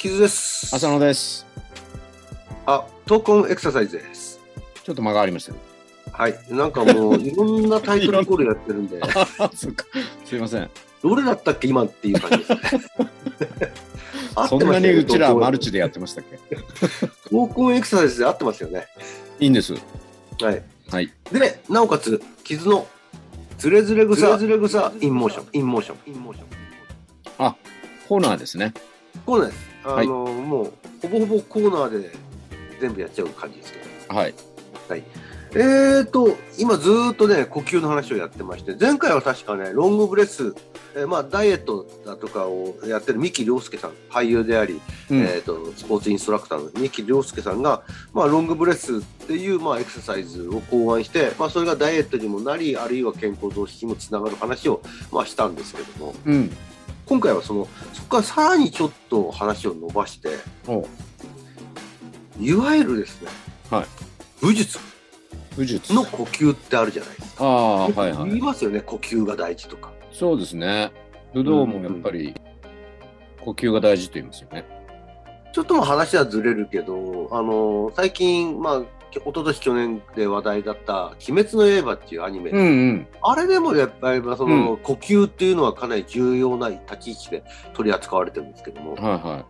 傷です。浅野です。あ、闘魂エクササイズです。ちょっと間がありましたけはい。なんかもう、いろんなタイトルコールやってるんで。すいません。どれだったっけ、今っていう感じですね。合 そんなにうちらマルチでやってましたっけ？闘魂エクササイズで合ってますよね。いいんです。はい。はい。で、なおかつ、傷のズレズレ草、ズレ草、インモーション、インモーション、インモーション。コーナーですね。コーナーです。あの、はいもう、ほぼほぼコーナーで全部やっちゃう感じですけど。はい。えーと、今ずーっとね、呼吸の話をやってまして、前回は確かね、ロングブレス、えーまあ、ダイエットだとかをやってる三木亮介さん、俳優であり、うん。えーと、スポーツインストラクターの三木亮介さんが、まあ、ロングブレスっていう、まあ、エクササイズを考案して、まあ、それがダイエットにもなり、あるいは健康増進にもつながる話を、まあ、したんですけども、うん。今回はその、そこからさらにちょっと話を伸ばして、おいわゆるですね、はい武術武術。の呼吸ってあるじゃないですか。ああ、はいは言いい。ますよね、呼吸が大事とか。そうですね。武道もやっぱり呼吸が大事と言いますよね。ちょっとも話はずれるけど、あの最近、まあ、き一昨年去年で話題だった「鬼滅の刃」っていうアニメ、うんうん。あれでもやっぱりまあその、呼吸っていうのはかなり重要な立ち位置で取り扱われてるんですけども、はいは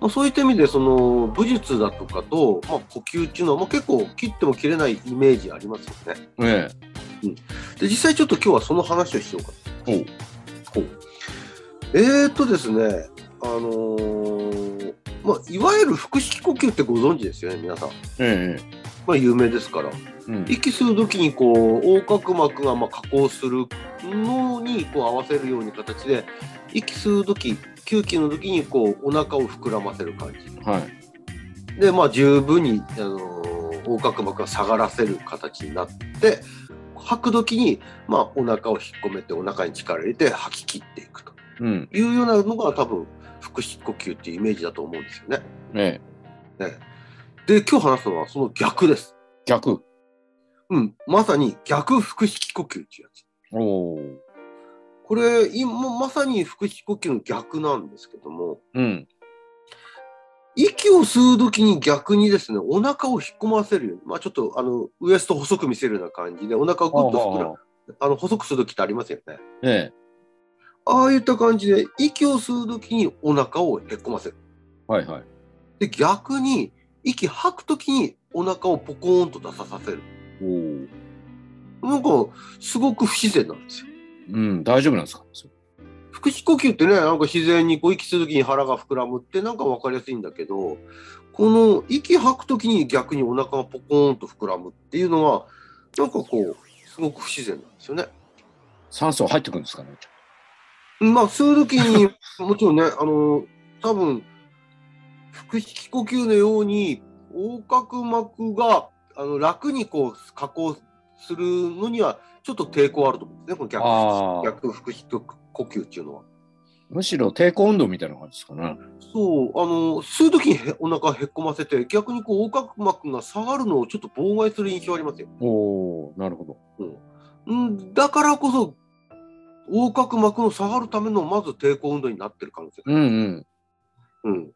まあ、そういった意味でその武術だとかと、まあ、呼吸っていうのは、まあ、結構切っても切れないイメージありますよね。い。えで実際ちょっと今日はその話をしようかえ。ほう。ほうえーとですね、あのーまあ、いわゆる腹式呼吸ってご存知ですよね、皆さん。ええ。まあ、有名ですから。うん。息吸う時にこう横隔膜がまあ加工するのにこう合わせるように形で息吸う時吸気の時にこうお腹を膨らませる感じはい。でまあ十分に、あのー横隔膜が下がらせる形になって吐く時にまあお腹を引っ込めてお腹に力入れて吐き切っていくとうん。いうようなのが多分腹式呼吸っていうイメージだと思うんですよね。ええ。ねで今日話すのはその逆です。逆。うん、まさに逆腹式呼吸っていうやつ。おお。これ今まさに腹式呼吸の逆なんですけどもうん。息を吸う時に逆にですねお腹を引っ込ませるように、まあ、ちょっとあのウエスト細く見せるような感じでお腹をグッと膨らあの細くする時ってありますよねええ。ああいった感じで息を吸う時にお腹をへっこませるはいはい。で逆に息吐く時にお腹をポコーンと出ささせるおお。なんかすごく不自然なんですようん。大丈夫なんですか？腹式呼吸ってね、なんか自然にこう息するときに腹が膨らむってなんか分かりやすいんだけど、この息吐くときに逆にお腹がポコーンと膨らむっていうのは、なんかこう、すごく不自然なんですよね。酸素入ってくるんですかね？まあ、吸うときに、もちろんね、あの、多分、腹式呼吸のように、横隔膜があの楽にこう加工するのには、ちょっと抵抗あると思うんですね、この逆逆腹式呼吸っていうのは。むしろ抵抗運動みたいな感じですかね。そう、あの、吸うときにへお腹へっこませて、逆にこう、横隔膜が下がるのをちょっと妨害する印象ありますよ。おおなるほど。うん、だからこそ、横隔膜の下がるための、まず抵抗運動になってる可能性がうんうん。うん。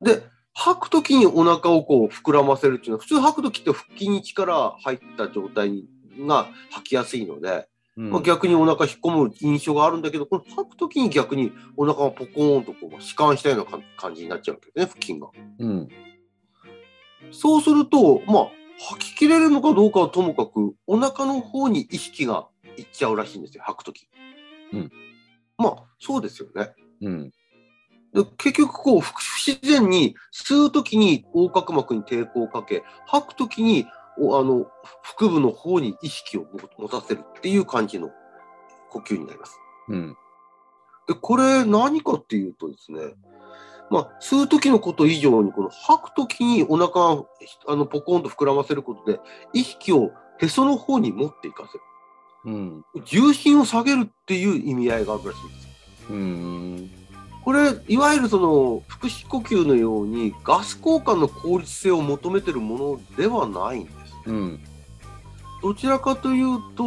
で、吐くときにお腹をこう膨らませるっていうのは、普通吐くときって腹筋に力入った状態が吐きやすいので、うんまあ、逆にお腹引っ込む印象があるんだけど、この吐くときに逆にお腹がポコーンとこう弛緩したような感感じになっちゃうわけですね、腹筋が。うん。そうすると、まあ、吐き切れるのかどうかはともかく、お腹の方に意識がいっちゃうらしいんですよ、吐くとき。うん。まあ、そうですよね。うん。で結局、こう、不不自然に吸うときに横隔膜に抵抗をかけ、吐くときにおあの腹部の方に意識を持持たせるっていう感じの呼吸になります。うん。で、これ何かっていうとですね、まあ、吸う時のこと以上に、この吐く時にお腹があのポコンと膨らませることで、意識をへその方に持っていかせる。うん。重心を下げるっていう意味合いがあるらしいんですよ。うん。これいわゆるその腹式呼吸のようにガス交換の効率性を求めてるものではないんです。うん。どちらかというと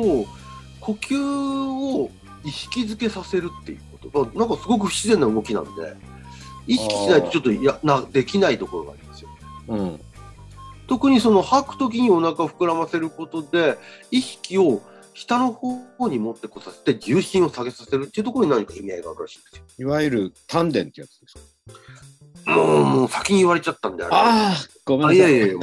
呼吸を意識づけさせるっていうことまあなんかすごく不自然な動きなんで意識しないとちょっといやなできないところがありますよ。うん。特にその吐く時にお腹を膨らませることで意識を下の方に持ってこさせて重心を下げさせるっていうところに何か意味合いがあるらしいんですよ。いわゆる丹田ってやつですか？もうもう先に言われちゃったんであれああ、ごめんなさい。あいやいやいやも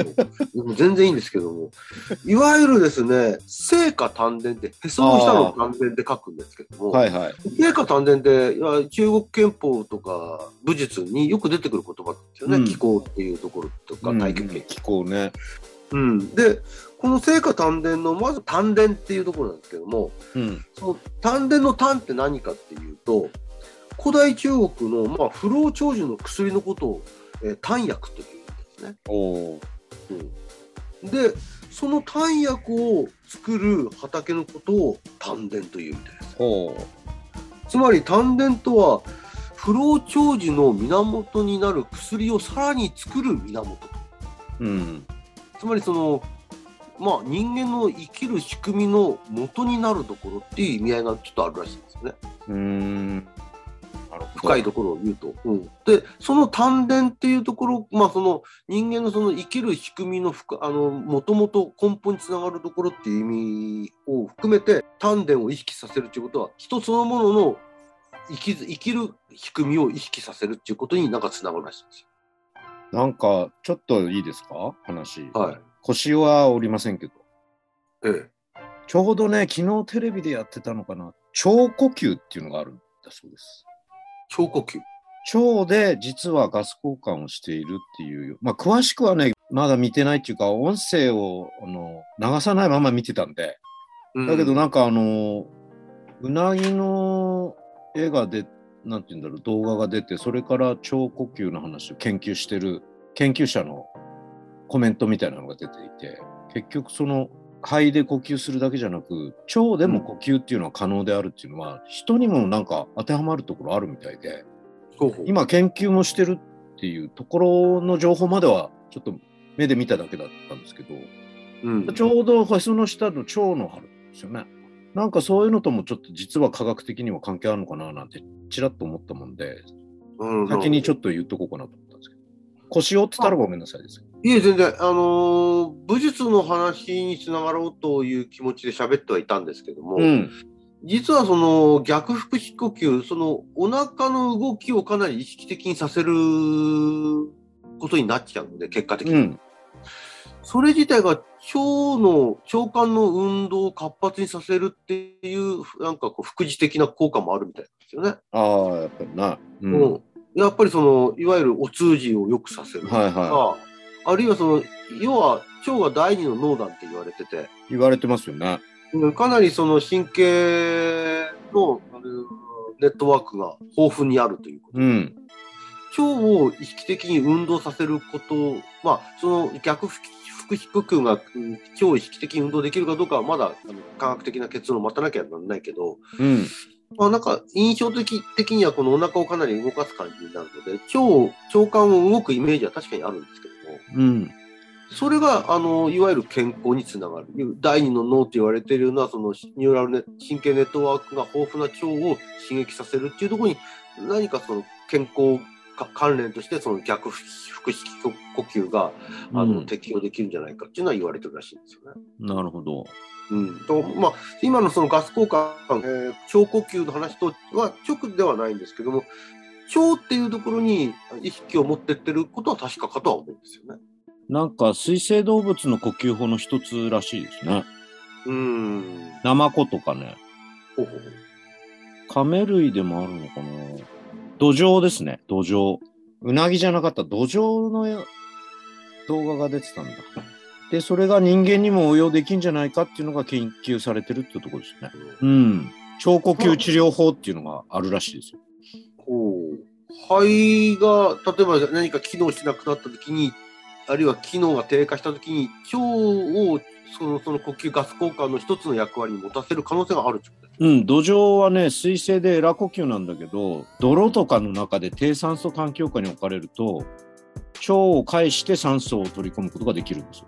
うもう全然いいんですけども いわゆるですね聖火丹田ってへその下の丹田で書くんですけども、はいはい。聖火丹田っていや中国憲法とか武術によく出てくる言葉ですよね、うん気候っていうところとか太極拳、気候ね。うんでこの聖火丹田のまず丹田っていうところなんですけどもうん。その丹田の丹って何かっていうと古代中国の、まあ、不老長寿の薬のことを、えー丹薬というんですね。うん、でその丹薬を作る畑のことを丹田というみたいです。ほつまり丹田とは不老長寿の源になる薬をさらに作る源とう。うん。つまりそのまあ人間の生きる仕組みの元になるところっていう意味合いがちょっとあるらしいんですよねうーん。深いところを言うと。うん、でその丹田っていうところまあその人間のその生きる仕組みの深あのもともと根本につながるところっていう意味を含めて丹田を意識させるということは人そのものの生きず生きる仕組みを意識させるっていうことになんかつながるらしいんですなんか、ちょっといいですか？話。よ。はい。腰はおりませんけど。ええ。ちょうどね、昨日テレビでやってたのかな。腸呼吸っていうのがあるんだそうです。腸呼吸。腸で実はガス交換をしているっていう、まあ、詳しくはね、まだ見てないっていうか、音声をあの流さないまま見てたんで、だけどなんかあの、うなぎの絵が出、なんて言うんだろう、動画が出て、それから腸呼吸の話を研究してる研究者のコメントみたいなのが出ていて、結局その肺で呼吸するだけじゃなく、腸でも呼吸っていうのは可能であるっていうのは、人にもなんか当てはまるところあるみたいで、今研究もしてるっていうところの情報まではちょっと目で見ただけだったんですけど、うん。ちょうどへその下の腸の春ですよね。なんかそういうのともちょっと実は科学的には関係あるのかななんてちらっと思ったもんで、うん先にちょっと言っとこうかなと思ったんですけど。腰をってたらごめんなさいです。いえ、全然、あのー武術の話につながろうという気持ちで喋ってはいたんですけども、うん。実はその逆腹式呼吸、そのお腹の動きをかなり意識的にさせることになっちゃうので、結果的に。うん。それ自体が腸の、腸管の運動を活発にさせるっていう、なんかこう、副次的な効果もあるみたいなんですよね。ああ、やっぱりな。う。うんんやっぱりその、いわゆるお通じを良くさせるとか、はいはあるいはその、要は腸が第二の脳だって言われてて、言われてますよね。うんかなりその神経のネットワークが豊富にあるということ。うん。腸を意識的に運動させること、まあ、その逆腹腹式呼吸がうん腸を意識的に運動できるかどうかはまだあの科学的な結論を待たなきゃならないけど、うん。まあ、なんか印象的的にはこのお腹をかなり動かす感じになるので、腸を、腸管を動くイメージは確かにあるんですけども、うん。それが、あの、いわゆる健康につながる。第二の脳と言われているような、そのニューラルネ神経ネットワークが豊富な腸を刺激させるっていうところに、何かその健康か関連として、その逆腹式呼吸が、あの、うん適用できるんじゃないかっていうのは言われてるらしいんですよね。なるほど。うん。と、まあ、今のそのガス交換、えー腸呼吸の話とは直ではないんですけども、腸っていうところに意識を持ってってることは確かかとは思うんですよね。なんか水生動物の呼吸法の一つらしいですね。うーん。ナマコとかね。ほうほうカメ類でもあるのかな土壌ですね、土壌。うなぎじゃなかった土壌のや動画が出てたんだ。で、それが人間にも応用できんじゃないかっていうのが研究されてるっていうところですね。うん。腸呼吸治療法っていうのがあるらしいですよ。ほう肺が例えば何か機能しなくなった時にあるいは機能が低下したときに、腸をそのその呼吸ガス交換の一つの役割に持たせる可能性があるってことですうん、土壌はね水性でエラ呼吸なんだけど泥とかの中で低酸素環境下に置かれると腸を介して酸素を取り込むことができるんですよ。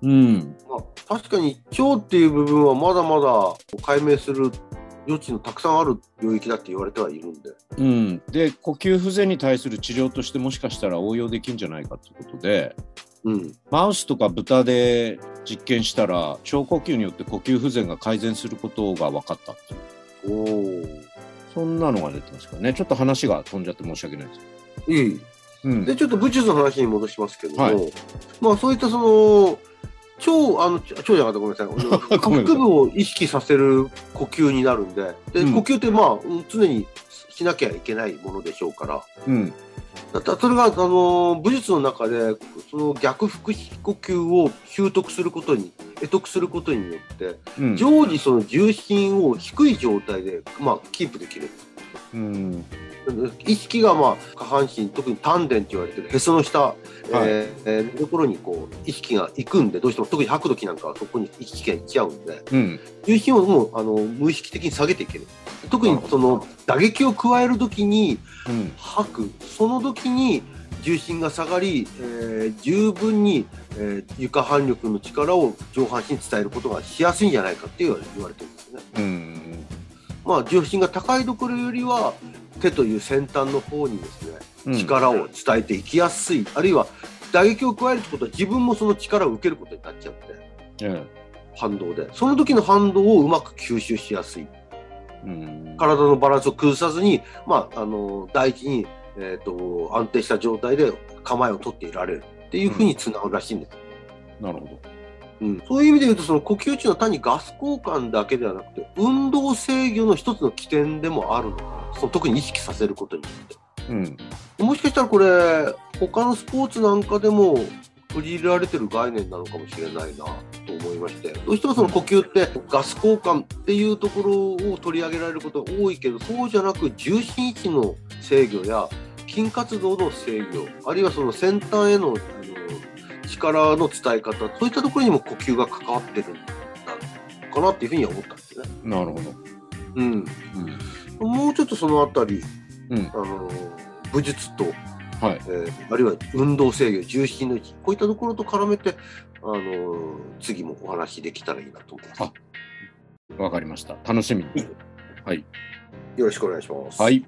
うん、まあ、確かに腸っていう部分はまだまだ解明する余地のたくさんある領域だって言われてはいるんで。うん、で呼吸不全に対する治療としてもしかしたら応用できるんじゃないかということでうん。マウスとか豚で実験したら腸呼吸によって呼吸不全が改善することが分かったっていうおお。そんなのが出てますからねちょっと話が飛んじゃって申し訳ないです。いい。うんで、ちょっと武術の話に戻しますけども、はいまあそういったその、腸、あの、腸じゃなかった。ごめんなさい。腹部を意識させる呼吸になるんで、で、うん。呼吸ってまあ、うん常にしなきゃいけないものでしょうから、うん。だったらそれが、あの、武術の中で、その逆腹式呼吸を習得することに、得得することによって、うん。常時その重心を低い状態で、まあ、キープできる。うん意識がまあ下半身特に丹田って言われてるへその下、えーえーところにこう意識が行くんでどうしても特に吐く時なんかはそこに意識が行っちゃうんでうん。重心をもうあの無意識的に下げていける。特にその打撃を加える時にうん。吐くその時に重心が下がり、えー十分に、えー床反力の力を上半身に伝えることがしやすいんじゃないかって言われ言われてるんですね。うんまあ、重心が高いところよりは手という先端の方にですねうん。力を伝えていきやすい、あるいは打撃を加えるってことは自分もその力を受けることになっちゃってえ反動で。その時の反動をうまく吸収しやすい。えうん。体のバランスを崩さずに、まあ、あの第一に、えー、と安定した状態で構えを取っていられるっていうふうにつながるらしいんです、なるほど。うん。そういう意味で言うとその呼吸っていうのは単にガス交換だけではなくて運動制御の一つの起点でもあるのかな。その特に意識させることによって。うん。もしかしたらこれ、他のスポーツなんかでも取り入れられてる概念なのかもしれないなと思いまして、どうしてもその呼吸ってガス交換っていうところを取り上げられることが多いけど、そうじゃなく重心位置の制御や筋活動の制御、あるいはその先端への力の伝え方そういったところにも呼吸が関わってるんだかなっていうふうに思ったんですね。なるほど、うん、うん、もうちょっとその辺り、うん、あの武術と、はいえー、あるいは運動制御重心の位置こういったところと絡めてあの次もお話できたらいいなと思います。わかりました。楽しみに。はい。よろしくお願いします。はい。